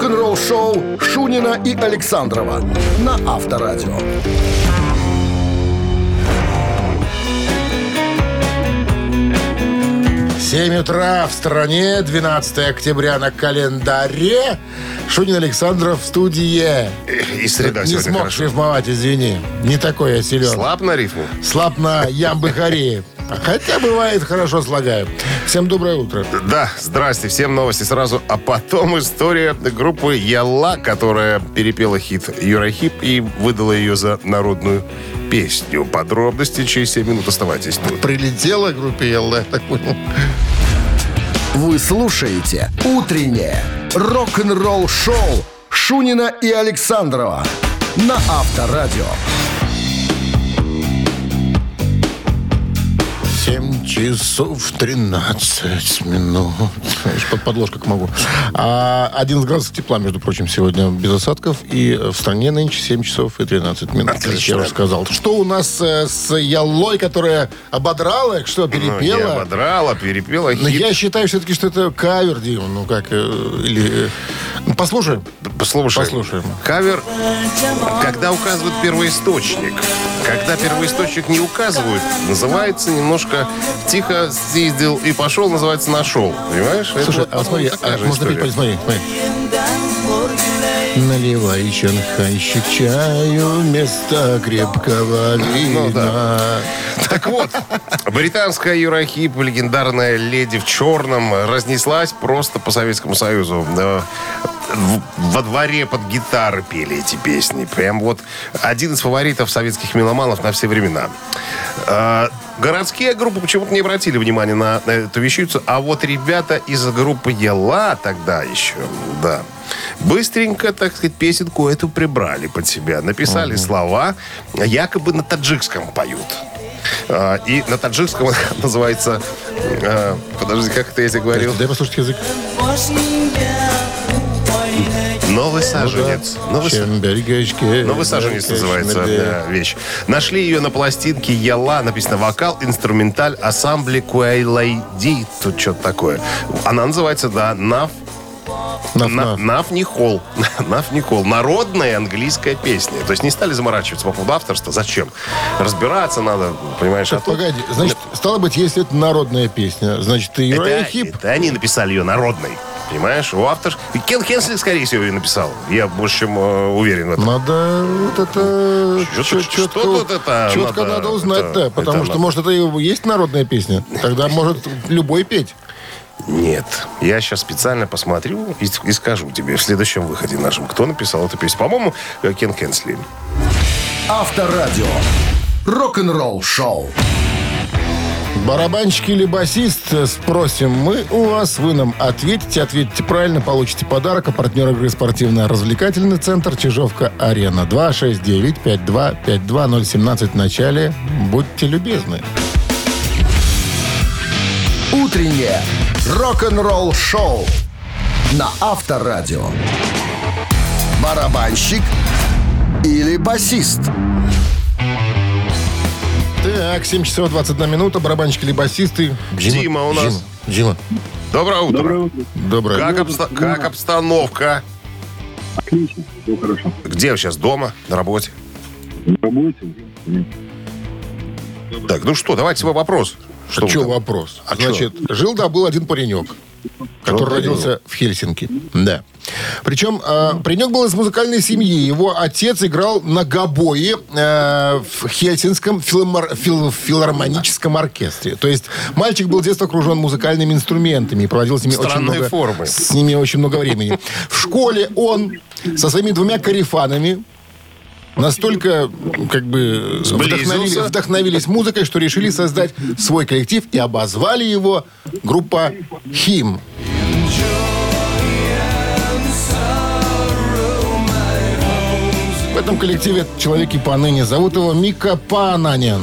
Рок-н-ролл-шоу Шунина и Александрова на Авторадио. 7 утра в стране, 12 октября на календаре. Шунин Александров в студии. И среда Не смог хорошо. рифмовать, извини. Не такой я силен. Слаб на рифму? Слаб на ямбы-харе. Хотя бывает, хорошо слагаю. Всем доброе утро. Да, здрасте, всем новости сразу. А потом история группы Ялла, которая перепела хит Юрахип и выдала ее за народную песню. Подробности через 7 минут оставайтесь тут. Прилетела группе Елла, я так понял. Вы слушаете «Утреннее рок-н-ролл-шоу» Шунина и Александрова на Авторадио. Часов 13 минут. Под подложку как могу. А 11 градусов тепла, между прочим, сегодня без осадков. И в стране нынче 7 часов и 13 минут. Отлично. Я уже сказал. Что у нас э, с Яллой, которая ободрала, что Ну, не перепела? ободрала, перепела Но хит. я считаю все-таки, что это кавер, Дима. Ну как, э, или... ну, послушаем. Послушаем. Послушаем. Кавер, когда указывают первоисточник. Когда первоисточник не указывают, называется немножко тихо съездил и пошел, называется нашел. Понимаешь? Это Слушай, вот, а вот смотри, а можно петь, смотри, смотри. Наливай шанхайщик чаю вместо крепкого вина. Ну да. Так вот, британская Юрахип, легендарная леди в черном, разнеслась просто по Советскому Союзу. Во дворе под гитары пели эти песни. Прям вот один из фаворитов советских меломанов на все времена. Городские группы почему-то не обратили внимания на на эту вещицу, а вот ребята из группы Ела тогда еще, да, быстренько, так сказать, песенку эту прибрали под себя. Написали слова, якобы на таджикском поют. А, И на таджикском называется... а, Подожди, как это я тебе говорил? Дай послушать язык. Новый саженец. Новый Чем берегачки. Новый саженец называется да, вещь. Нашли ее на пластинке Яла. Написано вокал, инструменталь, ассамбле Куайлайди. Тут что-то такое. Она называется, да, Нав Наф, На- наф. Никол. Народная английская песня. То есть не стали заморачиваться по поводу авторства. Зачем? Разбираться надо, понимаешь? А Так, тут- погоди, значит, стало быть, если это народная песня, значит, ты это, Юрай Хип. это они написали ее народной. Понимаешь? У автор... Кен Хенсли, скорее всего, ее написал. Я больше чем э, уверен в этом. Надо вот это Что тут- что тут это чётко надо- надо, узнать, это- да, потому это что, надо. может, это и есть народная песня. Тогда может любой петь. Нет. Я сейчас специально посмотрю и, и скажу тебе в следующем выходе нашем, кто написал эту песню. По-моему, э, Кен Хенсли. Авторадио. Рок-н-ролл-шоу. Барабанщик или басист, спросим мы у вас, вы нам ответите, ответите правильно, получите подарок, а партнер игры спортивно-развлекательный центр Чижовка-Арена. 269-5252-017 в начале. Будьте любезны. Утреннее рок-н-ролл-шоу на Авторадио. Барабанщик или басист? Так, 7 часов 21 минута, барабанщик или басисты. Дима у нас. Дима. Дима. Доброе утро. Доброе утро. Доброе. Как, обста- как обстановка? Отлично, все хорошо. Где вы сейчас? Дома? На работе? На работе? Нет. Так, ну что, давайте свой вопрос. Что, вы там? вопрос? А Значит, жил-да был один паренек, который родился в Хельсинки. Да. Причем э, паренек был из музыкальной семьи. Его отец играл на гобое э, в Хельсинском филомар- фил- филармоническом оркестре. То есть мальчик был с детства окружен музыкальными инструментами и проводил с ними очень много, формы. с ними очень много времени. В школе он со своими двумя карифанами настолько как бы Сблизился. вдохновили- вдохновились музыкой, что решили создать свой коллектив и обозвали его группа Хим. В этом коллективе человек и поныне. Зовут его Мика Пананин.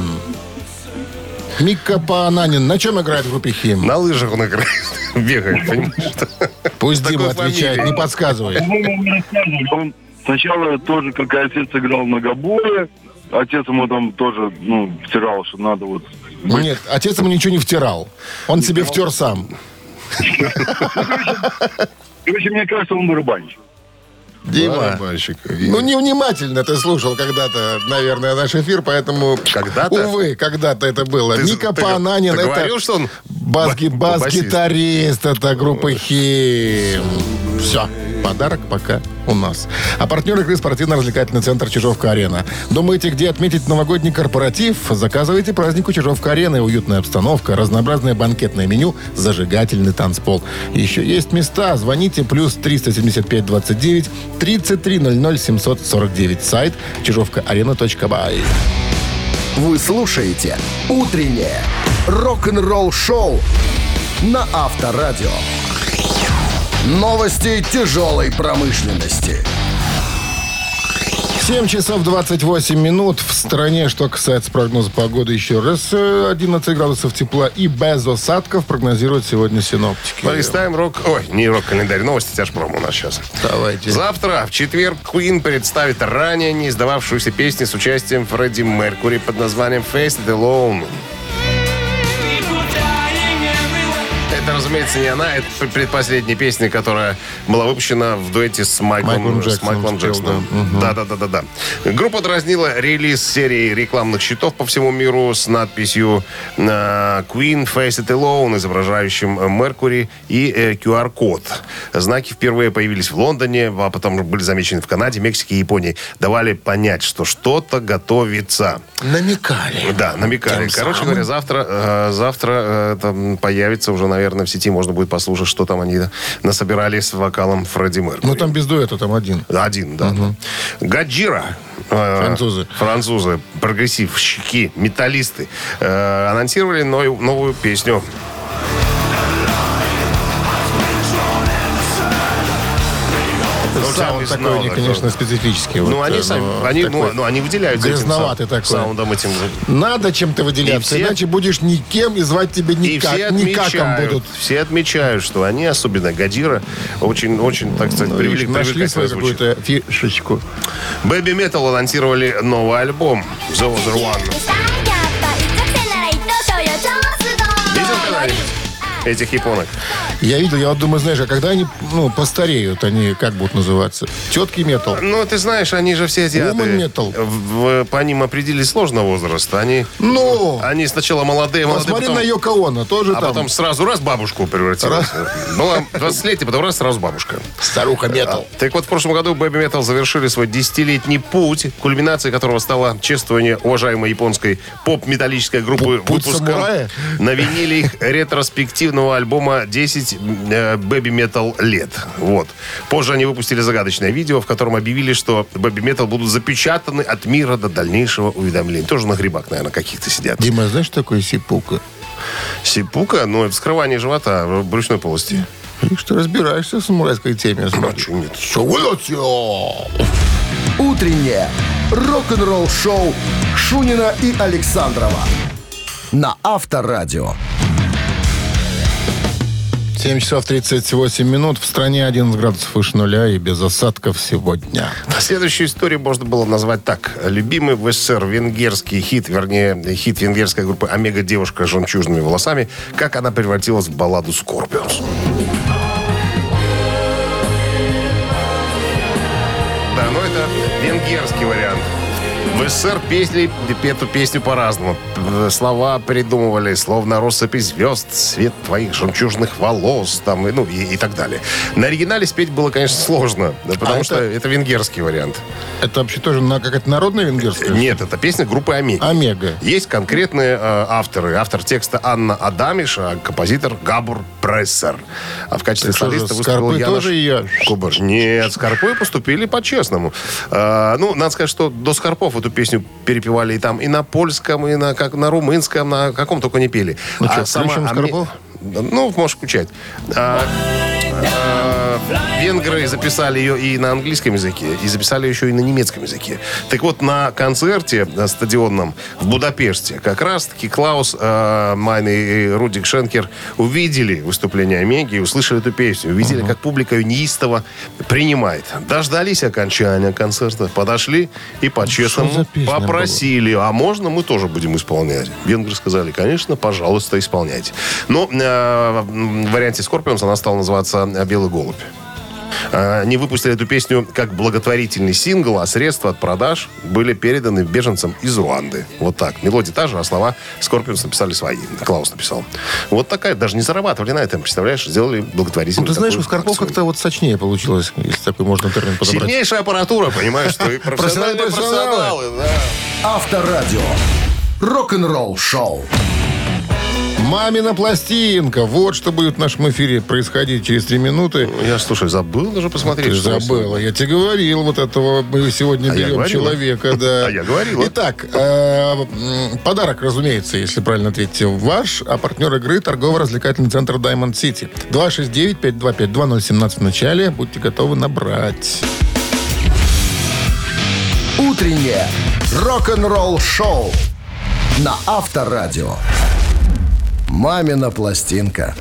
Мика Пананин. На чем играет в группе Хим? На лыжах он играет, бегает, понимаешь? Пусть Дима отвечает, не подсказывает. Он сначала тоже, как и отец, играл на гобое. Отец ему там тоже, ну, втирал, что надо вот... быть. Нет, отец ему ничего не втирал. Он себе втер сам. Короче, мне кажется, он барабанщик. Дима, Барабанщик. ну невнимательно ты слушал когда-то, наверное, наш эфир, поэтому... Когда-то? Увы, когда-то это было. Ты- Ника ты- Пананин, ты это говорил, что он басги- ба- бас-гитарист, это группы Хим. Все, подарок пока у нас. А партнер игры спортивно-развлекательный центр «Чижовка-арена». Думаете, где отметить новогодний корпоратив? Заказывайте праздник у «Чижовка-арены». Уютная обстановка, разнообразное банкетное меню, зажигательный танцпол. Еще есть места. Звоните плюс 375 29 33 00 749. Сайт чижовкаарена.бай. Вы слушаете «Утреннее рок-н-ролл-шоу» на Авторадио. Новости тяжелой промышленности. 7 часов 28 минут. В стране, что касается прогноза погоды, еще раз э, 11 градусов тепла и без осадков прогнозируют сегодня синоптики. Полистаем рок... Ой, не рок-календарь, новости тяжпром у нас сейчас. Давайте. Завтра, в четверг, Queen представит ранее не издававшуюся песню с участием Фредди Меркури под названием «Face the Alone». Это, разумеется, не она. Это предпоследняя песня, которая была выпущена в дуэте с Майклом, Майклом с Джексоном Майклом спел, Джексоном. да. Мгм. Да, да, да, да, да. Группа дразнила релиз серии рекламных щитов по всему миру с надписью э, Queen Face It Alone, изображающим э, Меркури и э, QR-код. Знаки впервые появились в Лондоне, а потом были замечены в Канаде, Мексике и Японии. Давали понять, что что-то готовится. Намекали. Да, намекали. Тем Короче самым. говоря, завтра, э, завтра э, там появится уже, наверное, в сети можно будет послушать, что там они насобирали с вокалом Фредди Меркури. Ну, там без дуэта, там один. Один, да. Гаджира. э, Французы. Французы, прогрессивщики, металлисты, э, анонсировали новую песню. Саунд Джамис такой, Нола, конечно, специфический. Ну, вот, они э, сами, ну, они, такой. ну, ну, они выделяются этим Грязноватый сау- такой. саундом этим. Надо чем-то выделяться, И все- иначе будешь никем и звать тебя И никак, все никаком отмечают, будут. все отмечают, что они, особенно Гадира, очень, очень, так сказать, привели, Ну, Нашли привлекательно свою какую-то фишечку. Baby Metal анонсировали новый альбом The Other One. Видел когда-нибудь этих японок? Я видел, я вот думаю, знаешь, а когда они ну, постареют, они как будут называться? Тетки метал. Ну, ты знаешь, они же все азиаты. Woman в- по ним определить сложно возраст. Они, Ну, они сначала молодые, молодые, посмотри потом- на Йоко Оно, тоже а там потом сразу раз бабушку превратилась. Была 20-летие, потом раз сразу бабушка. старуха метал. Так вот, в прошлом году Baby Metal завершили свой десятилетний путь, кульминацией которого стало чествование уважаемой японской поп-металлической группы Путь выпуском самурая? на виниле их ретроспективного альбома 10 э, Baby Metal лет. Вот. Позже они выпустили загадочное видео, в котором объявили, что Baby Metal будут запечатаны от мира до дальнейшего уведомления. Тоже на грибах, наверное, каких-то сидят. Дима, знаешь, что такое сипука? Сипука, ну, это вскрывание живота в брюшной полости. Видишь, ты разбираешься в самурайской теме. А чё нет? Утреннее рок-н-ролл-шоу Шунина и Александрова на Авторадио. 7 часов 38 минут. В стране 11 градусов выше нуля и без осадков сегодня. Следующую историю можно было назвать так. Любимый в СССР венгерский хит, вернее, хит венгерской группы «Омега. Девушка с жемчужными волосами», как она превратилась в балладу «Scorpions». Да, но это венгерский вариант. В СССР песни, эту песню по-разному. Слова придумывали, словно россыпи звезд, цвет твоих жемчужных волос, там, и, ну, и, и так далее. На оригинале спеть было, конечно, сложно, потому это- что это венгерский вариант. Это вообще тоже на, какая-то народная венгерская? Нет, это песня группы Омега. Омега. Есть конкретные э, авторы. Автор текста Анна Адамиш, а композитор Габор Прессер. А в качестве Так солиста выступил Янош тоже ее? Кобор. Нет, Скорпы поступили по-честному. Э, ну, надо сказать, что до Скорпов эту песню перепевали и там, и на польском, и на, как, на румынском, на каком только не пели. Ну что, включим Оме- Скорпов? Ну, можешь включать. А, а, венгры записали ее и на английском языке, и записали еще и на немецком языке. Так вот, на концерте на стадионном в Будапеште как раз-таки Клаус э, Майн и Рудик Шенкер увидели выступление Омеги и услышали эту песню. Увидели, как публика ее неистово принимает. Дождались окончания концерта, подошли и по-честному попросили, а можно мы тоже будем исполнять? Венгры сказали, конечно, пожалуйста, исполняйте. Но э, в варианте Скорпионс она стала называться «Белый голубь». А, Они выпустили эту песню как благотворительный сингл, а средства от продаж были переданы беженцам из Руанды. Вот так. Мелодия та же, а слова Скорпионс написали свои. Клаус написал. Вот такая, даже не зарабатывали на этом, представляешь, сделали Ну, благотворительную ты знаешь, у Скорпов как-то вот сочнее получилось, если такой можно термин подобрать. Сильнейшая аппаратура, понимаешь, что и профессиональные Профессионалы. Авторадио. Рок-н-ролл шоу. Мамина пластинка. Вот что будет в нашем эфире происходить через три минуты. Я, слушай, забыл даже посмотреть. Ты что забыла. Я тебе говорил, вот этого мы сегодня А берем человека. Да. А я говорила. Итак, э, подарок, разумеется, если правильно ответите, ваш, а партнер игры торгово-развлекательный центр Diamond City. 269-5252-017 в начале. Будьте готовы набрать. Утреннее рок-н-ролл шоу на Авторадио. Мамина пластинка.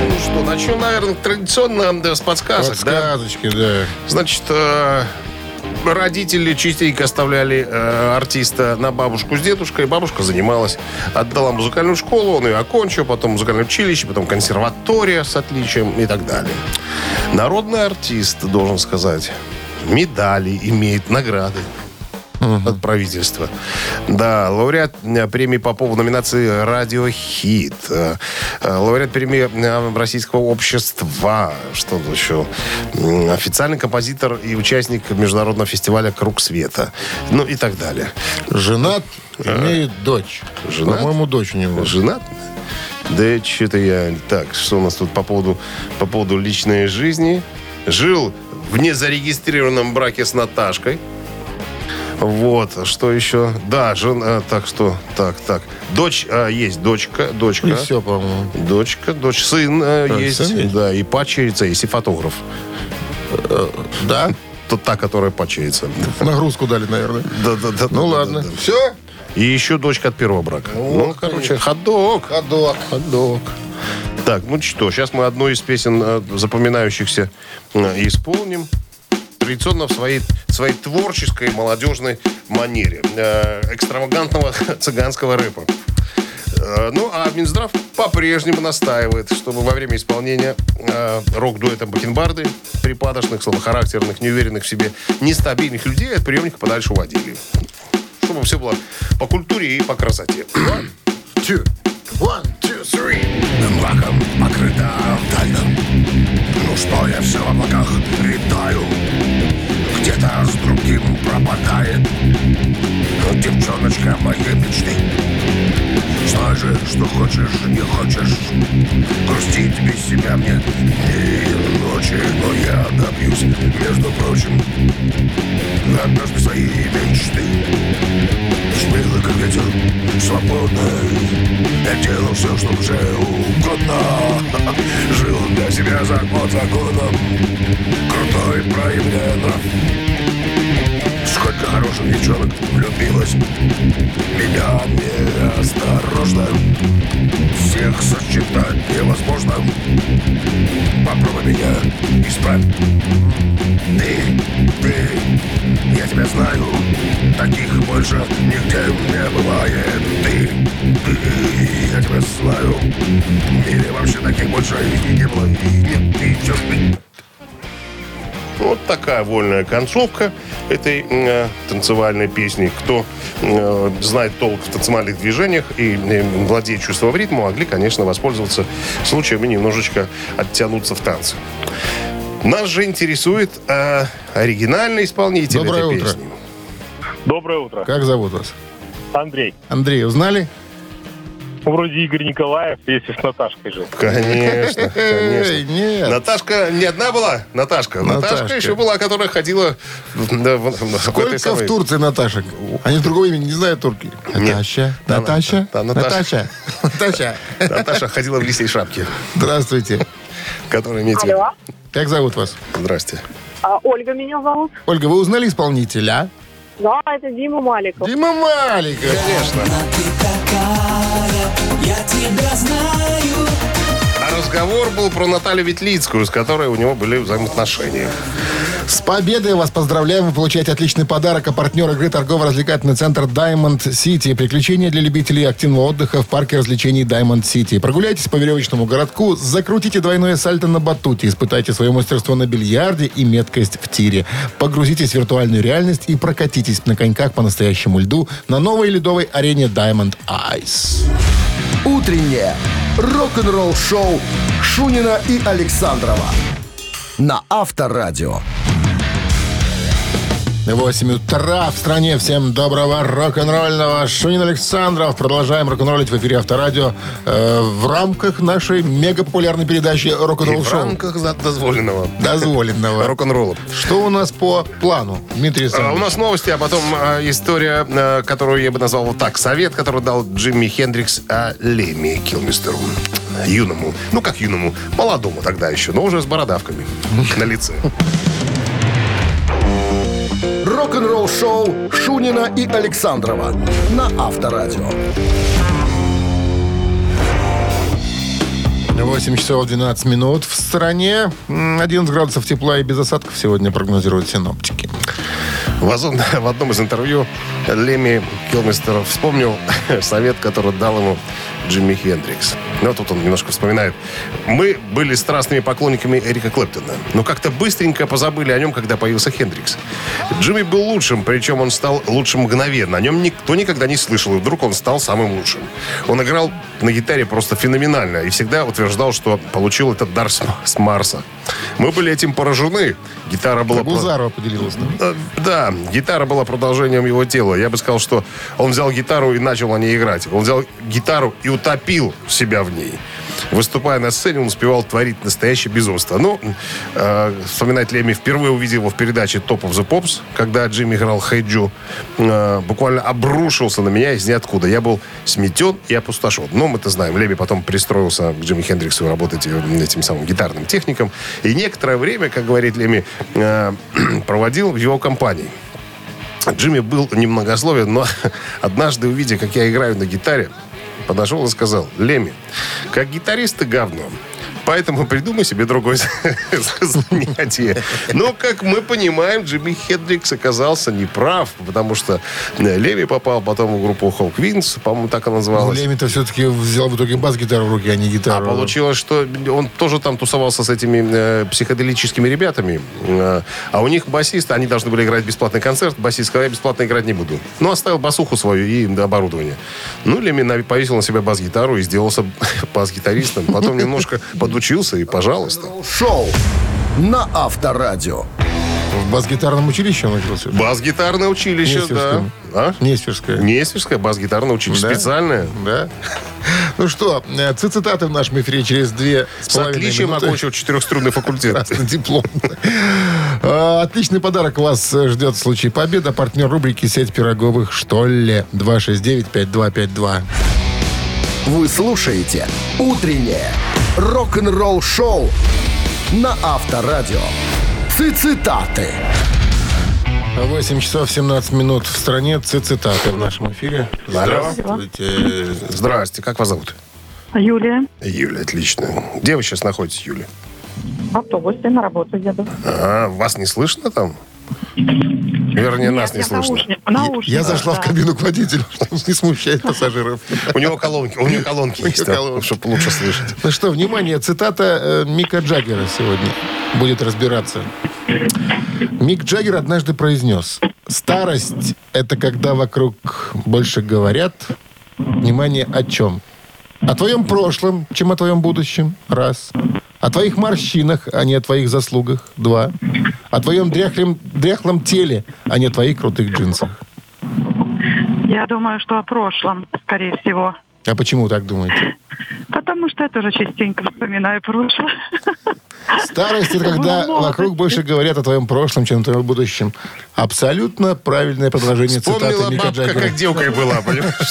Ну что, начнем, наверное, традиционно да, с подсказок, да? Подсказочки, да. Значит, э, родители частенько оставляли э, артиста на бабушку с дедушкой. Бабушка занималась, отдала музыкальную школу, он ее окончил, потом музыкальное училище, потом консерватория с отличием и так далее. Народный артист, должен сказать, медали имеет, награды от правительства. Да, лауреат э, премии Попова в номинации «Радио Хит». Э, э, Лауреат премии Российского общества. Что еще? Официальный композитор и участник международного фестиваля «Круг света». Ну и так далее. Женат, имеет дочь. Женат? По-моему, дочь у него. Женат? Да что-то я... Так, что у нас тут по поводу, по поводу личной жизни? Жил в незарегистрированном браке с Наташкой. Вот, что еще? Да, жена, так что, так, так. Дочь, а, есть дочка, дочка. И все, по-моему. Дочка, дочь, сын э, А, есть, сын есть? да, и пачерица есть, и фотограф. Да? Тут та, которая пачерица. Нагрузку дали, наверное. Да, да, да, Ну да, ладно. да, да. Все? И еще дочка от первого брака. Ну, короче, ходок. Ходок. Ходок. Так, ну что, сейчас мы одну из песен э, запоминающихся э, исполним. Традиционно в своей, своей творческой молодежной манере. Э, экстравагантного цыганского рэпа. Э, Ну, а Минздрав по-прежнему настаивает, чтобы во время исполнения э, рок-дуэта Бакенбарды припадочных, слабохарактерных, неуверенных в себе, нестабильных людей от приемника подальше уводили. Чтобы все было по культуре и по красоте. Two. One, two, three. Мраком покрыта вдальном Ну что я все в облаках летаю. Где-то с другим пропадает. Девчоночка моей мечты Же, что хочешь, не хочешь. Грустить без себя мне и ночи Но я добьюсь, между прочим Однажды своей мечты. Смело, как ветер, свободно Я делал все, что душе угодно. Жил для себя закон законом Крутой, проявляя Сколько хороших девчонок. Влюбилось в Меня неосторожно Всех сосчитать невозможно. Попробуй меня исправь Ты, ты, я тебя знаю. Таких больше нигде не бывает. Ты, ты, я тебя знаю. Или вообще таких больше и не было И нет, ты ты Вот такая вольная концовка этой э, танцевальной песни. Кто э, знает толк в танцевальных движениях и э, владеет чувством ритма, могли, конечно, воспользоваться случаем и немножечко оттянуться в танце. Нас же интересует э, оригинальный исполнитель Доброе этой утро. песни. Доброе утро. Как зовут вас? Андрей. Андрей, узнали? Вроде Игорь Николаев, если с Наташкой жил. Конечно, конечно. нет. Наташка не одна была, Наташка. Наташка, Наташка. еще была, которая ходила да, в- Сколько самой- в Турции Наташек? Они другого имени не знают турки. Наташа, Да, Наташа, да, Наташа. Наташа, Наташа. Наташа ходила в лисей шапке, Здравствуйте. которая имеет... Алло. Как зовут вас? Здрасте. А, Ольга меня зовут. Ольга, вы узнали исполнителя? Да, это Дима Маликов. Дима Маликов. Конечно. А разговор был про Наталью Ветлицкую, с которой у него были взаимоотношения. С победой вас поздравляем. Вы получаете отличный подарок. А партнер игры торгово-развлекательный центр Diamond City. Приключения для любителей активного отдыха в парке развлечений Diamond City. Прогуляйтесь по веревочному городку, закрутите двойное сальто на батуте, испытайте свое мастерство на бильярде и меткость в тире. Погрузитесь в виртуальную реальность и прокатитесь на коньках по настоящему льду на новой ледовой арене Diamond Ice. Утреннее рок-н-ролл-шоу Шунина и Александрова на Авторадио. 8 утра в стране. Всем доброго рок-н-ролльного. Шунин Александров. Продолжаем рок-н-роллить в эфире Авторадио э, в рамках нашей мега-популярной передачи «Рок-н-ролл в шоу». рамках за- дозволенного. Дозволенного. Рок-н-ролла. Что у нас по плану, Дмитрий А, Александрович? У нас новости, а потом а, история, а, которую я бы назвал вот так. Совет, который дал Джимми Хендрикс а, Леми Килмистеру. Юному. Ну, как юному. Молодому тогда еще, но уже с бородавками на лице. Рок-н-ролл-шоу Шунина и Александрова на Авторадио. 8 часов 12 минут в стране. М, 11 градусов тепла и без осадков сегодня прогнозируют синоптики. В, озон- в одном из интервью Леми Килмистер вспомнил совет, который дал ему Джимми Хендрикс. Ну, тут он немножко вспоминает. Мы были страстными поклонниками Эрика Клэптона, но как-то быстренько позабыли о нем, когда появился Хендрикс. Джимми был лучшим, причем он стал лучшим мгновенно. О нем никто никогда не слышал, и вдруг он стал самым лучшим. Он играл на гитаре просто феноменально и всегда утверждал, что получил этот дар с, Марса. Мы были этим поражены. Гитара была... Гузарова поделилась. нам. Э, Да, гитара была продолжением его тела. Я бы сказал, что он взял гитару и начал на ней играть. Он взял гитару и утопил себя в ней. Выступая на сцене, он успевал творить настоящее безумство. Ну, э, вспоминать Леми впервые увидел его в передаче Top of the Pops, когда Джимми играл Хайджу. Э, буквально обрушился на меня из ниоткуда. Я был сметен и опустошен. Но мы это знаем. Леми потом пристроился к Джимми Хендриксу работать этим самым гитарным техником. И некоторое время, как говорит Леми, э, проводил в его компании. Джимми был немногословен, но однажды, увидя, как я играю на гитаре, подошел и сказал, Леми, как гитарист ты говно. Поэтому придумай себе другое занятие. Но, как мы понимаем, Джимми Хендрикс оказался неправ, потому что э, Леми попал потом в группу Hawk Winds, по-моему, так она Ну, называлась. Леми-то все-таки взял в итоге бас-гитару в руки, а не А гитару. получилось, что он тоже там тусовался с этими э, психоделическими ребятами. Э, а у них басист, они должны были играть бесплатный концерт. Басист сказал, я бесплатно играть не буду. Ну, оставил басуху свою и оборудование. Ну, Леми повесил на себя бас-гитару и сделался бас-гитаристом. Потом немножко подучился и, пожалуйста. Шоу на Авторадио. В бас-гитарном училище он учился? Бас-гитарное училище, да. А? Нестерское. Несвежское бас-гитарное училище. Да? Специальное. Да? Ну что, э, цитаты в нашем эфире через две с С половиной отличием минуты. окончил четырехструнный факультет. Красный диплом. А, Отличный подарок вас э, ждет в случае победы. Партнер рубрики «Сеть пироговых что ли?» 269-5252. Вы слушаете «Утреннее рок-н-ролл-шоу» на Авторадио. Цитаты. 8 часов 17 минут в стране. Цитаты в нашем эфире. Здравствуйте. Здрасте, как вас зовут? Юлия. Юля, отлично. Где вы сейчас находитесь, Юля? В автобусе на работу еду. А, вас не слышно там? Вернее, нас не слышно. Я зашла в кабину к водителю, чтобы не смущать пассажиров. У него колонки, у него колонки есть, да, колонки. чтобы лучше слышать. Ну что, внимание, цитата э, Мика Джаггера сегодня будет разбираться. Мик Джаггер однажды произнес, старость – это когда вокруг больше говорят, внимание, о чем? О твоем прошлом, чем о твоем будущем, раз. О твоих морщинах, а не о твоих заслугах, два. О твоем дряхлем, дряхлом теле, а не о твоих крутых джинсах. Я думаю, что о прошлом, скорее всего. А почему так думаете? Потому что я тоже частенько вспоминаю прошлое. Старость это когда вокруг больше говорят о твоем прошлом, чем о твоем будущем. Абсолютно правильное продолжение цитаты Мика бабка, Джаггера. как девкой была, понимаешь?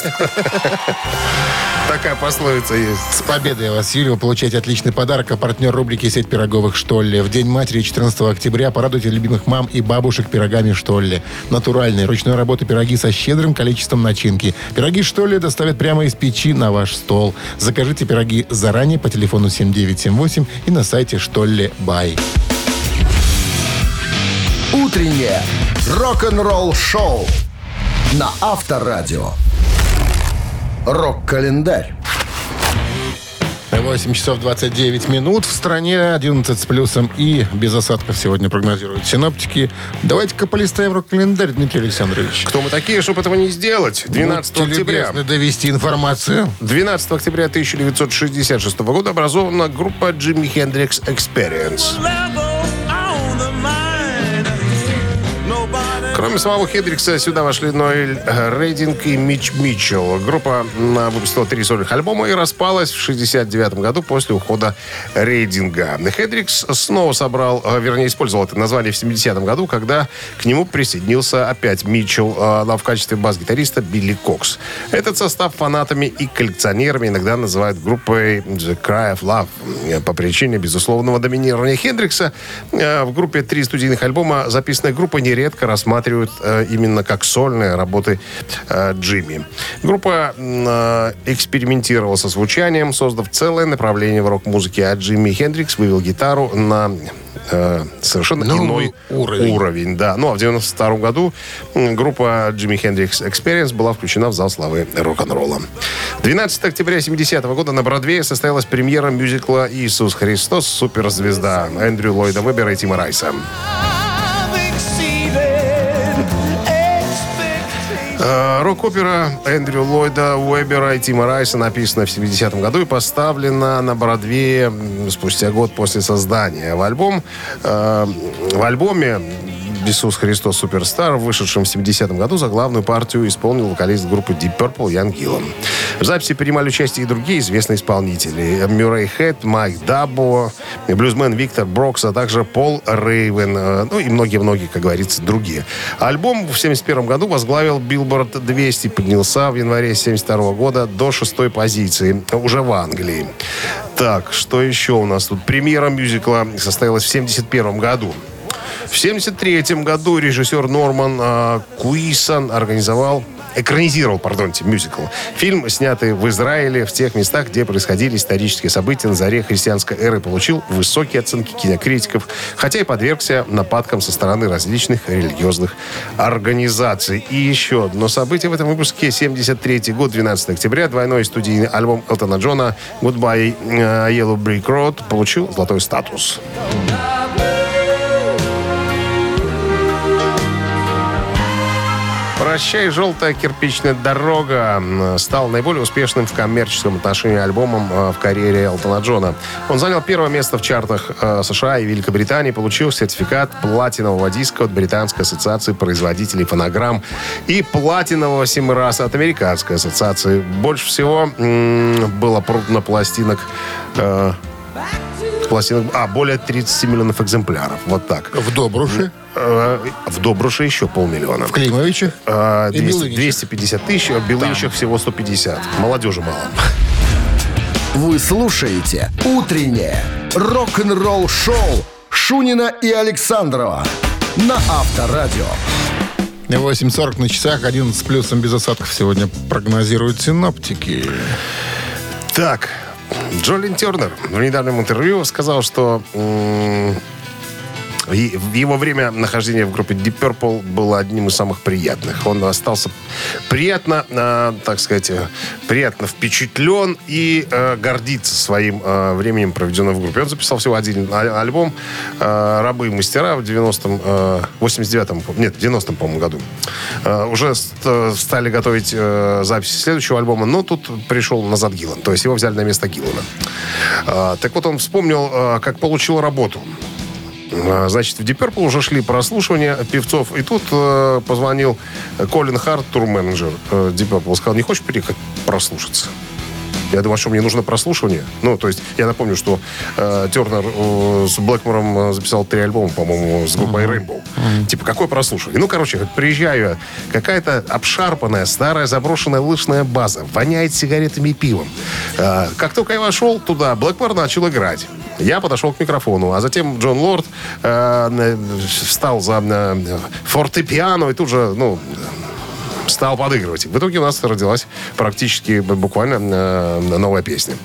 Такая пословица есть. С победой вас, Юлия, вы получаете отличный подарок. А партнер рубрики «Сеть пироговых Штолле». В День матери 14 октября порадуйте любимых мам и бабушек пирогами Штолле. Натуральные, ручной работы пироги со щедрым количеством начинки. Пироги Штолле доставят прямо из печи на ваш стол. Закажите пироги заранее по телефону 7978 и на сайте Штолле Бай. Утреннее рок-н-ролл-шоу на Авторадио. Рок-календарь. 8 часов 29 минут. В стране 11 с плюсом и без осадков сегодня прогнозируют синоптики. Давайте-ка полистаем рок-календарь, Дмитрий Александрович. Кто мы такие, чтобы этого не сделать? 12 Будьте октября. довести информацию. 12 октября 1966 года образована группа Jimi Hendrix Experience. Кроме самого Хендрикса, сюда вошли Ноэль Рейдинг и Мич Митчелл. Группа выпустила три сольных альбома и распалась в 69 году после ухода Рейдинга. Хендрикс снова собрал, э, вернее, использовал это название в 70 году, когда к нему присоединился опять Митчелл э, а в качестве бас-гитариста Билли Кокс. Этот состав фанатами и коллекционерами иногда называют группой The Cry of Love э, по причине безусловного доминирования Хендрикса. В группе три студийных альбома записанная группа нередко рассматривают э, именно как сольные работы э, Джимми. Группа э, экспериментировала со звучанием, создав целое направление в рок-музыке, а Джимми Хендрикс вывел гитару на э, совершенно Новый иной уровень. уровень. Да. Ну, а в 92 году группа Jimi Hendrix Experience была включена в зал славы рок-н-ролла. 12 октября 70 года на Бродвее состоялась премьера мюзикла «Иисус Христос. Суперзвезда» Эндрю Ллойда Вебера и Тима Райса. Рок-опера Эндрю Ллойда Уэбера и Тима Райса написана в 70-м году и поставлена на Бродвее спустя год после создания. В, альбом, э, в альбоме «Иисус Христос Суперстар», вышедшем в 70-м году, за главную партию исполнил вокалист группы Deep Purple Ян Гиллан. В записи принимали участие и другие известные исполнители. Мюррей Хэт, Майк Дабо, блюзмен Виктор Брокс, а также Пол Рейвен, э, ну и многие-многие, как говорится, другие. Альбом в 71 году возглавил Billboard 200, поднялся в январе 72 года до шестой позиции, уже в Англии. Так, что еще у нас тут? Премьера мюзикла состоялась в 71 году. В 1973 году режиссер Норман э, Куисон организовал экранизировал, пардонте, мюзикл. Фильм, снятый в Израиле, в тех местах, где происходили исторические события на заре христианской эры, получил высокие оценки кинокритиков, хотя и подвергся нападкам со стороны различных религиозных организаций. И еще одно событие в этом выпуске. 73 год, 12 октября, двойной студийный альбом Элтона Джона «Goodbye э, Yellow Brick Road» получил золотой статус. «Прощай, желтая кирпичная дорога» стал наиболее успешным в коммерческом отношении альбомом э, в карьере Элтона Джона. Он занял первое место в чартах э, США и Великобритании, получил сертификат платинового диска от Британской ассоциации производителей фонограмм и платинового семь раз от Американской ассоциации. Больше всего было продано пластинок э, пластинок, а, более 30 миллионов экземпляров. Вот так. В Добруше, Э, В Добруше еще полмиллиона. в Климовичах и 200 Белыничах. 250 тысяч, а в Белыничах всего 150. Молодежи мало. Вы слушаете «Утреннее рок-н-ролл-шоу» Шунина и Александрова на Авторадио. 8.40 на часах, 11 с плюсом без осадков сегодня прогнозируют синоптики. Так, Джолин Тернер. В недавнем интервью сказал, что и- его время нахождения в группе Deep Purple было одним из самых приятных. Он остался приятно, э, так сказать, э, приятно впечатлен и э, гордится своим э, временем, проведенным в группе. Он записал всего один а- альбом э, «Рабы и мастера» в 90-м, э, 89-м, нет, в 90-м, по-моему, году. Э, уже ст- стали готовить э, запись следующего альбома, но тут пришел назад Гиллан. То есть его взяли на место Гиллана. Э, так вот, он вспомнил, э, как получил работу. А, Значит, в Deep Purple уже шли прослушивания певцов. И тут э, позвонил Колин Харт, турменеджер э, Deep Purple. Сказал, не хочешь приехать прослушаться? Я думаю, что мне нужно прослушивание. Ну, то есть, я напомню, что э, Тернер э, с Блэкмором э, записал три альбома, по-моему, с группой Rainbow. Типа, какое прослушивание? Ну, короче, приезжаю какая-то обшарпанная, старая, заброшенная лыжная база, воняет сигаретами и пивом. Э, как только я вошел туда, Блэкмор начал играть. Я подошел к микрофону, а затем Джон Лорд э, встал за э, фортепиано и тут же, ну, стал подыгрывать. В итоге у нас родилась практически буквально э, новая песня.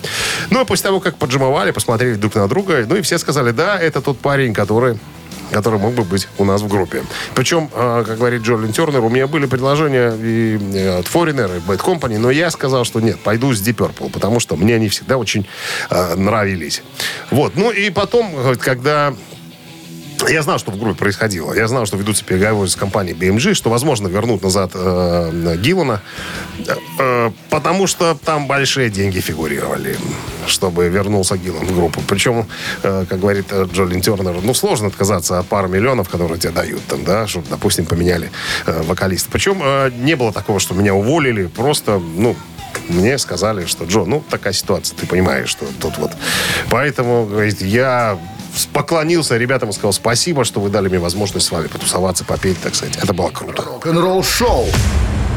Ну, а после того, как поджимовали, посмотрели друг на друга, ну и все сказали, да, это тот парень, который который мог бы быть у нас в группе. Причем, э, как говорит Джолин Тернер, у меня были предложения и э, от Foreigner, и Bad Company, но я сказал, что нет, пойду с Deep Purple, потому что мне они всегда очень нравились. Вот. Ну и потом, когда я знал, что в группе происходило. Я знал, что ведутся переговоры с компанией BMG, что, возможно, вернут назад э, Гиллана, э, потому что там большие деньги фигурировали, чтобы вернулся Гиллан в группу. Причем, э, как говорит э, Джолин Тернер, ну, сложно отказаться от пары миллионов, которые тебе дают, там, да, чтобы, допустим, поменяли э, вокалиста. Причем э, не было такого, что меня уволили, просто, ну, мне сказали, что, Джо, ну, такая ситуация, ты понимаешь, что тут вот. Поэтому, говорит, я поклонился ребятам и сказал спасибо, что вы дали мне возможность с вами потусоваться, попеть, так сказать. Это было круто. Рок-н-ролл шоу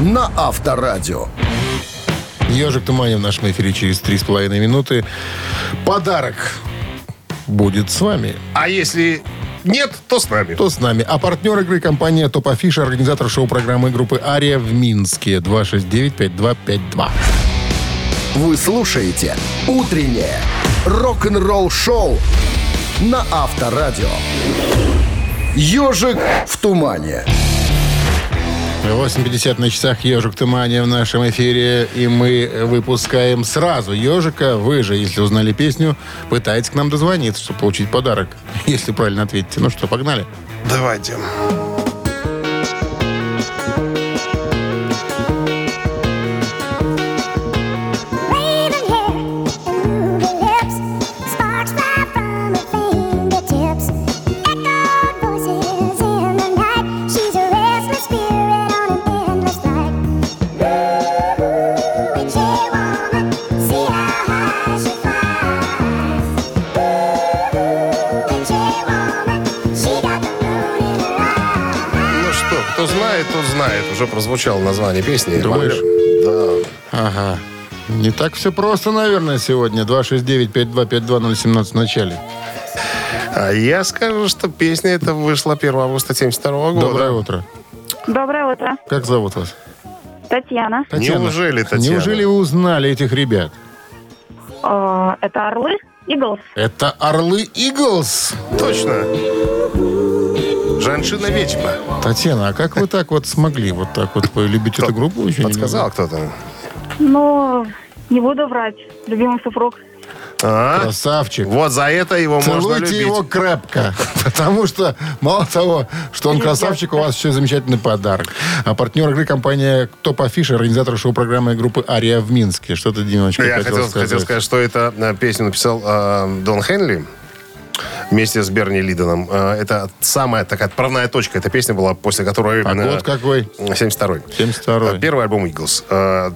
на Авторадио. Ежик Туманин в нашем эфире через 3,5 минуты. Подарок будет с вами. А если нет, то с нами. То с нами. А партнер игры компания Топ Афиша, организатор шоу-программы группы «Ария» в Минске. 269-5252. Вы слушаете «Утреннее рок-н-ролл-шоу» на Авторадио. «Ежик в тумане». 8.50 на часах «Ежик Тумане» в нашем эфире. И мы выпускаем сразу «Ежика». Вы же, если узнали песню, пытаетесь к нам дозвониться, чтобы получить подарок. Если правильно ответите. Ну что, погнали? Давайте. Raven знает. Уже прозвучало название песни. Думаешь? Да. Ага. Не так все просто, наверное, сегодня. 269-5252-017 в начале. А я скажу, что песня эта вышла 1 августа 72 года. Доброе утро. Доброе утро. Как зовут вас? Татьяна. Неужели, Татьяна? Неужели вы узнали этих ребят? Э, Это Орлы? Иглс? Это Орлы Иглс. Точно. Жаншина-ведьма. Татьяна, а как вы так вот смогли? Вот так вот вы любите эту группу очень? Подсказал кто-то. Ну, не буду врать. Любимый супруг. А? Красавчик. Вот за это его можно Целуйте любить. его крепко, потому что мало того, что он красавчик, у вас еще замечательный подарок. А партнер игры компания Топ Афиша, организатор шоу-программы группы Ария в Минске. Что ты, Димочка, Я хотел, хотел, сказать? хотел сказать, что это э, песню написал э, Дон Хенли вместе с Берни Лидоном. Э, это самая такая отправная точка. Эта песня была, после которой... А э, год какой? 72-й. 72-й. Э, Первый альбом Eagles.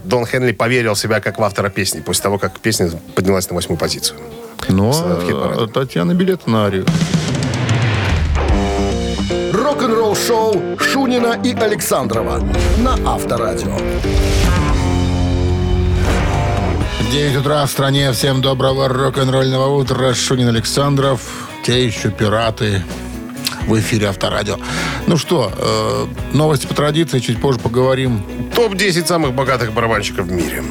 Дон Хенли поверил в себя как в автора песни после того, как песня поднялась на восьмую позицию. А, Татьяна билет на Арию. Рок-н-ролл шоу Шунина и Александрова на Авторадио. 9 утра в стране. Всем доброго рок-н-ролльного утра. Шунин Александров. Те еще пираты. В эфире Авторадио. Ну что, э, новости по традиции. Чуть позже поговорим. Топ-10 самых богатых барабанщиков в мире.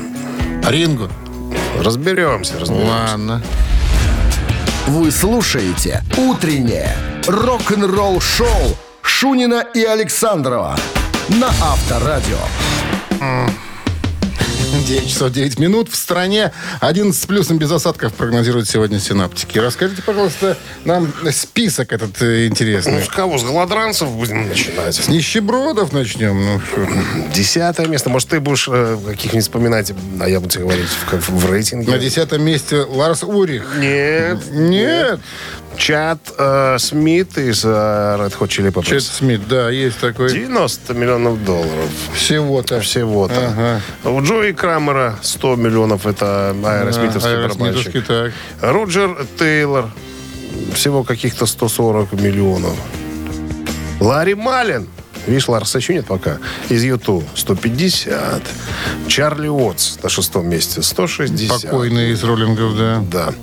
Ринго. Разберемся, разберемся. Ладно. Вы слушаете «Утреннее рок-н-ролл шоу» Шунина и Александрова на Авторадио. 9 часов 9 минут. В стране 11 с плюсом без осадков прогнозируют сегодня синаптики. Расскажите, пожалуйста, нам список этот э, Ну, интересный. с кого? С голодранцев будем начинать. С нищебродов начнем. Ну. Десятое место. Может, ты будешь э, каких-нибудь вспоминать, а я буду тебе говорить в, в рейтинге. На десятом месте Ларс Урих. Нет. Нет. Чат э, Смит из э, Red Hot Chili Peppers. Чет Смит, да, есть такой. 90 миллионов долларов. Всего-то. Всего-то. Ага. У Джои Крамера 100 миллионов. Это аэросмитовский барабанщик. Аэросмитовский, так. Роджер Тейлор. Всего каких-то 140 миллионов. Ларри Малин. Видишь, Ларса еще нет пока. Из Юту 150. Чарли Уотс на шестом месте 160. Покойный из роллингов, да. Да.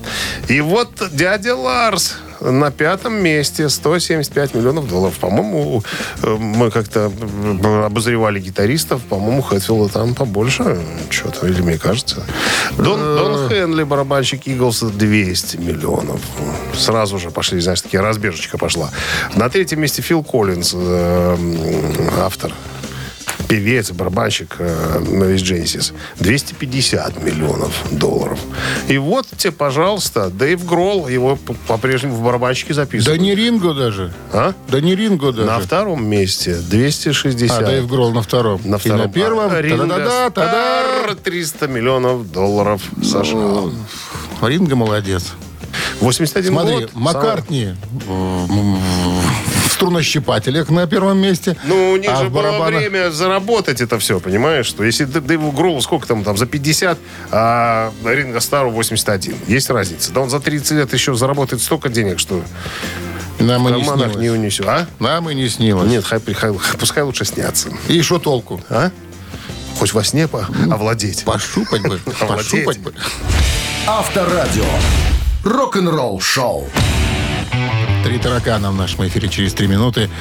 И вот дядя Ларс на пятом месте 175 миллионов долларов. По-моему, э, мы как-то э, обозревали гитаристов. По-моему, Хэтфилда там побольше что-то, или мне кажется. Дон, Дон Хенли, барабанщик Иглса, 200 миллионов. Сразу же пошли, знаешь, такие разбежечка пошла. На третьем месте Фил Коллинз, э, автор певец, барабанщик из Genesis. 250 миллионов долларов. И вот тебе, пожалуйста, Дэйв Гролл, его по-прежнему в барабанщике Да записывают. не Ринго даже. А? Да не Ринго даже. На втором месте 260. А, Дэйв Гролл на втором. На втором. И на первом. А, Ринго та-да-да, та-да. Старр, 300 миллионов долларов США. Ринго молодец. 81 Смотри, год. Маккартни м, в струнощипателях на первом месте. Ну, у них а же было барабанах- время заработать это все, понимаешь? Что если Д- Дэйву Гроллу сколько там, там за 50, а Ринго Стару 81. Есть разница. Да он за 30 лет еще заработает столько денег, что Нам и не карманах не снилось. унесет. А? Нам и не снилось. Нет, хай, хай- пускай лучше снятся. И что толку? А? Хоть во сне по- овладеть. Пошупать бы. Пошупать бы. Авторадио. Рок-н-ролл шоу. Три таракана в нашем эфире через три минуты.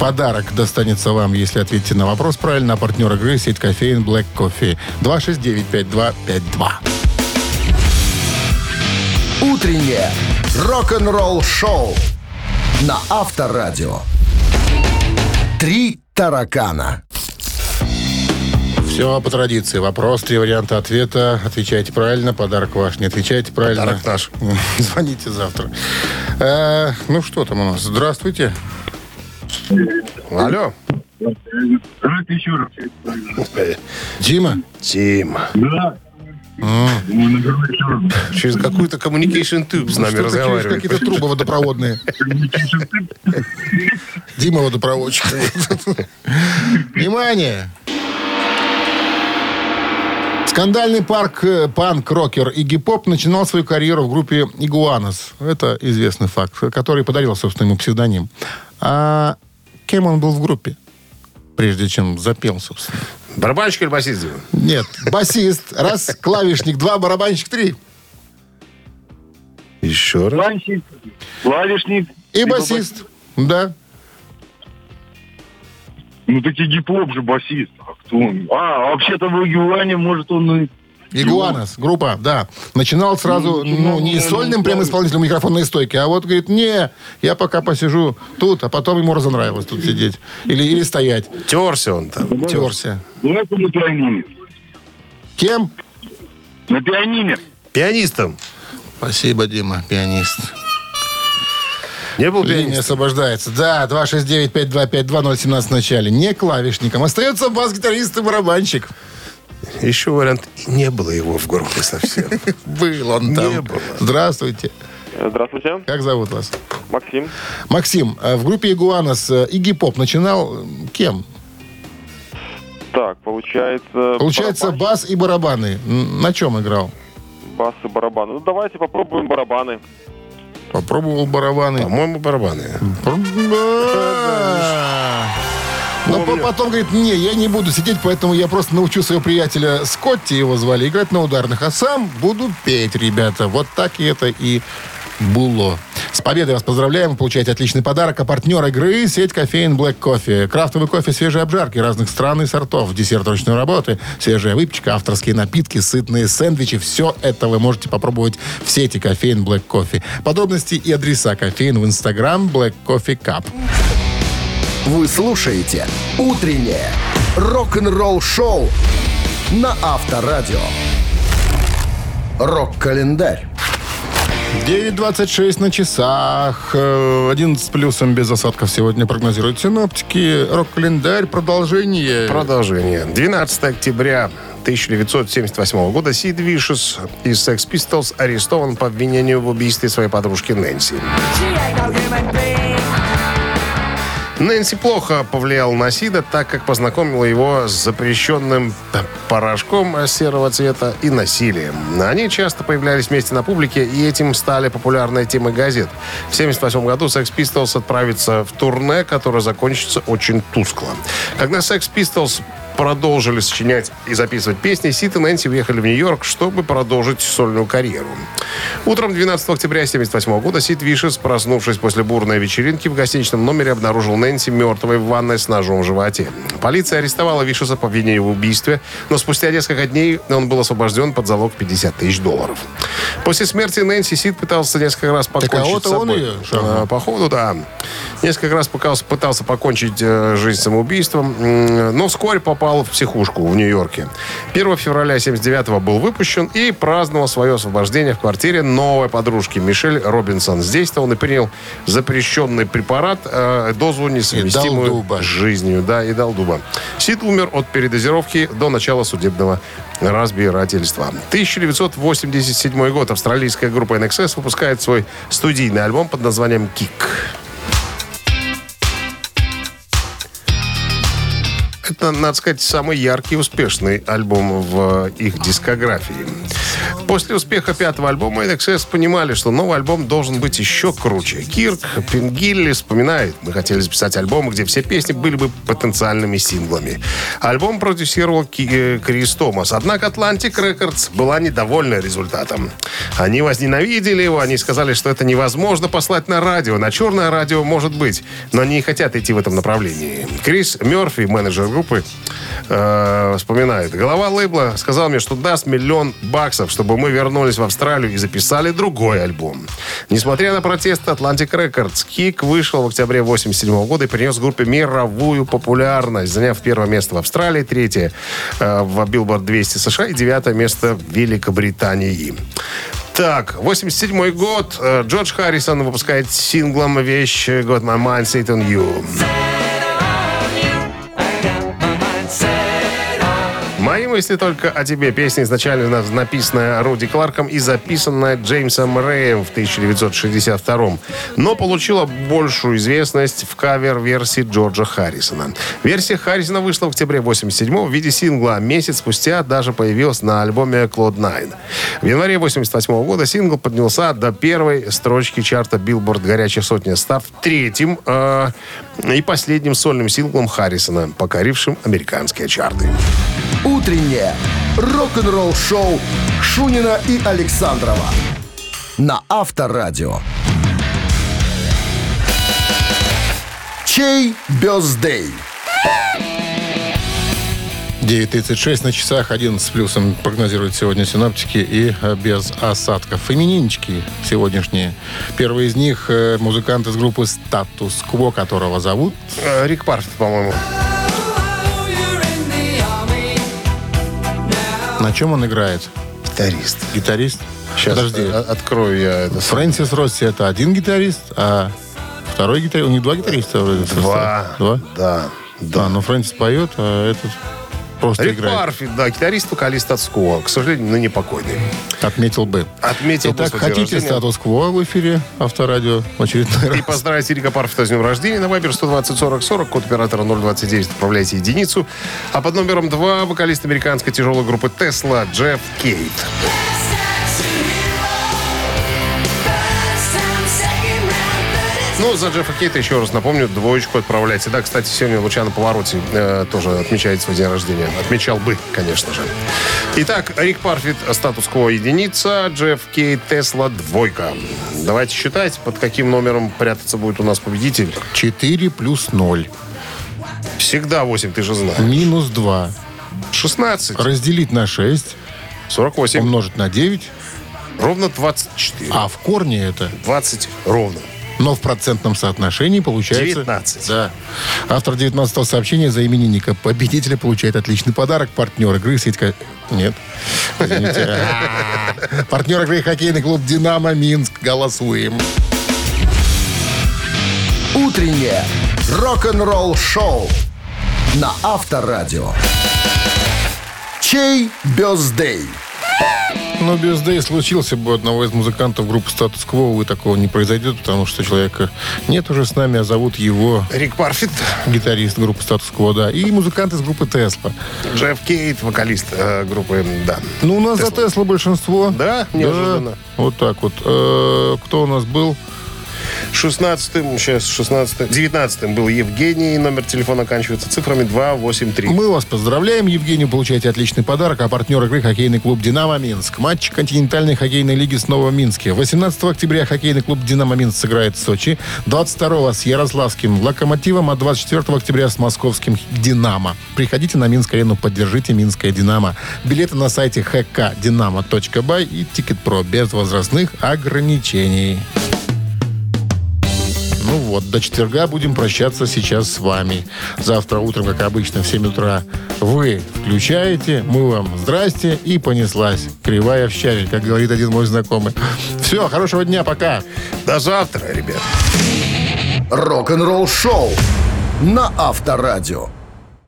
Подарок достанется вам, если ответите на вопрос правильно. А партнер игры сеть кофеин Black Coffee. 269-5252. Утреннее рок-н-ролл шоу на Авторадио. Три таракана. Все по традиции. Вопрос, три варианта ответа. Отвечайте правильно, подарок ваш. Не отвечаете правильно. Подарок наш. Звоните завтра. Э, ну, что там у нас? Здравствуйте. Алло. Давайте еще раз. Дима? Тима. Да. Ну. Через какую-то communication tube с нами Что-то через разговаривает. какие-то трубы водопроводные. Дима водопроводчик. Внимание! Скандальный парк э, панк-рокер Игги Поп начинал свою карьеру в группе Игуанос. Это известный факт, который подарил, собственно, ему псевдоним. А кем он был в группе? Прежде чем запел, собственно. Барабанщик или басист? Нет, басист. Раз, клавишник. Два, барабанщик. Три. Еще раз. Клавишник. И басист. Да. Ну, таки гип-хоп же басист. А кто он? А, вообще-то в Игуане, может, он и... Игуанос, группа, да. Начинал сразу, ну, не сольным прям исполнителем микрофонной стойки, а вот говорит, не, я пока посижу тут, а потом ему разонравилось тут сидеть. Или, или стоять. Терся он там. Терся. Давайте на пианине. Кем? На пианине. Пианистом. Спасибо, Дима, пианист. Не был Линия пианистом? освобождается. Да, 269-5252-017 в начале. Не клавишником. Остается бас-гитарист и барабанщик. Еще вариант. Не было его в группе совсем. Был он Не там. было. Здравствуйте. Здравствуйте, Как зовут вас? Максим. Максим, э, в группе Игуанос э, Игги Поп начинал э, кем? Так, получается... Получается, бас и барабаны. На чем играл? бас и барабаны. Ну, давайте попробуем барабаны. Попробовал барабаны. По-моему, барабаны. Но по- потом говорит, не, я не буду сидеть, поэтому я просто научу своего приятеля Скотти, его звали, играть на ударных, а сам буду петь, ребята. Вот так и это и было. С победой вас поздравляем. Вы получаете отличный подарок. А партнер игры – сеть кофеин Black Coffee. Крафтовый кофе свежей обжарки разных стран и сортов. Десерт ручной работы, свежая выпечка, авторские напитки, сытные сэндвичи. Все это вы можете попробовать в сети кофеин Black Coffee. Подробности и адреса кофеин в инстаграм Black Coffee Cup. Вы слушаете «Утреннее рок-н-ролл-шоу» на Авторадио. Рок-календарь. 9.26 на часах. Э, 11 с плюсом без осадков сегодня прогнозируют синоптики. Рок-календарь. Продолжение. Продолжение. 12 октября 1978 года Сид Вишес из Sex Pistols арестован по обвинению в убийстве своей подружки Нэнси. Нэнси плохо повлиял на Сида, так как познакомила его с запрещенным п- порошком серого цвета и насилием. Они часто появлялись вместе на публике, и этим стали популярной темой газет. В 1978 году Sex Pistols отправится в турне, которое закончится очень тускло. Когда Sex Pistols продолжили сочинять и записывать песни, Сид и Нэнси уехали в Нью-Йорк, чтобы продолжить сольную карьеру. Утром 12 октября 1978 года Сид Вишес, проснувшись после бурной вечеринки в гостиничном номере, обнаружил Нэнси мертвой в ванной с ножом в животе. Полиция арестовала Вишеса по обвинению в убийстве, но спустя несколько дней он был освобожден под залог 50 тысяч долларов. После смерти Нэнси Сид пытался несколько раз покончить кого-то с он собой. ее шагнул? А, Походу, да. Несколько раз пытался, пытался покончить э, жизнь самоубийством, но вскоре попал в психушку в Нью-Йорке. 1 февраля 79 был выпущен и праздновал свое освобождение в квартире новой подружки Мишель Робинсон. Здесь-то он и принял запрещенный препарат, э, дозу несовместимую с жизнью. Да, и дал дуба. Сид умер от передозировки до начала судебного разбирательства. 1987 год. Австралийская группа NXS выпускает свой студийный альбом под названием «Кик». Это, надо сказать, самый яркий и успешный альбом в их дискографии. После успеха пятого альбома NXS понимали, что новый альбом должен быть еще круче. Кирк Пингилли вспоминает, мы хотели записать альбом, где все песни были бы потенциальными синглами. Альбом продюсировал э, Крис Томас. Однако Atlantic Records была недовольна результатом. Они возненавидели его, они сказали, что это невозможно послать на радио. На черное радио может быть, но они не хотят идти в этом направлении. Крис Мерфи, менеджер группы, э, вспоминает. Голова лейбла сказал мне, что даст миллион баксов, чтобы мы вернулись в Австралию и записали другой альбом. Несмотря на протесты Atlantic Records, Кик вышел в октябре 87 года и принес группе мировую популярность, заняв первое место в Австралии, третье э, в Billboard 200 США и девятое место в Великобритании. Так, 87 год. Э, Джордж Харрисон выпускает синглом вещь «Got my mind set on you». Мои мысли только о тебе. Песня изначально написанная Руди Кларком и записанная Джеймсом Рэем в 1962 но получила большую известность в кавер-версии Джорджа Харрисона. Версия Харрисона вышла в октябре 87 в виде сингла, месяц спустя даже появилась на альбоме Cloud Nine. В январе 88 года сингл поднялся до первой строчки чарта Billboard «Горячая сотня», став третьим э, и последним сольным синглом Харрисона, покорившим американские чарты. Утреннее рок-н-ролл-шоу Шунина и Александрова на Авторадио. Чей бездей? 9.36 на часах, 11 с плюсом прогнозируют сегодня синоптики и э, без осадков. Имениннички сегодняшние. Первый из них э, музыкант из группы «Статус Кво», которого зовут... Э, Рик Парфит, по-моему. На чем он играет? Гитарист. Гитарист? Сейчас Подожди. э, открою я это. Фрэнсис Росси это один гитарист, а второй гитарист... У них два гитариста вроде. Два. Два? Да. Да, ну Фрэнсис поет, а этот просто Рик играет. Парфит, да, гитарист, вокалист от Скуа. К сожалению, ныне покойный. Отметил бы. Отметил бы Итак, день хотите рождения. статус-кво в эфире Авторадио в очередной И раз? поздравить Рика Парфита с днем рождения. На Вайбер 120 40 40, код оператора 029, отправляйте единицу. А под номером 2 вокалист американской тяжелой группы Тесла Джефф Кейт. Ну, за Джеффа Кейта еще раз напомню, двоечку отправляйте. Да, кстати, сегодня Лучано Паваротти э, тоже отмечает свой день рождения. Отмечал бы, конечно же. Итак, Рик Парфит, Status Quo единица, Джефф Кейт, Тесла двойка. Давайте считать, под каким номером прятаться будет у нас победитель. 4 плюс 0. Всегда 8, ты же знаешь. Минус 2. 16, Разделить на 6. 48, Умножить на 9. ровно 24. А в корне это. 20 ровно. Но в процентном соотношении получается... 19. Да. Автор 19 сообщения за именинника победителя получает отличный подарок. Партнер игры сеть... ко- Нет. Извините. Партнер игры хоккейный клуб «Динамо Минск». Голосуем. Утреннее рок-н-ролл-шоу на Авторадио. Чей birthday? Но birthday случился бы одного из музыкантов группы «Status Quo». Увы, такого не произойдет, потому что человека нет уже с нами, а зовут его Рик Парфит, гитарист группы «Status Quo», да. И музыкант из группы «Tesla». Джефф Кейт, вокалист э, группы, да. Ну, у нас за «Tesla» большинство. Да? Неожиданно. Вот так вот. Э, кто у нас был? 16-м, сейчас 16 19 был Евгений, номер телефона оканчивается цифрами 283. Мы вас поздравляем, Евгений. Получаете отличный подарок. А партнер игры хоккейный клуб «Динамо Минск». Матч континентальной хоккейной лиги снова в Минске. 18 октября хоккейный клуб «Динамо Минск» сыграет в Сочи. 22 с Ярославским «Локомотивом», а 24 октября с московским «Динамо». Приходите на Минск-арену, поддержите «Минское Динамо». Билеты на сайте hkdinamo.by и Тикет.Про без возрастных ограничений. Ну вот, до четверга будем прощаться сейчас с вами. Завтра утром, как обычно, в 7 утра вы включаете, мы вам здрасте и понеслась. Кривая в щавель, как говорит один мой знакомый. Все, хорошего дня, пока. До завтра, ребят. Рок-н-ролл шоу на Авторадио.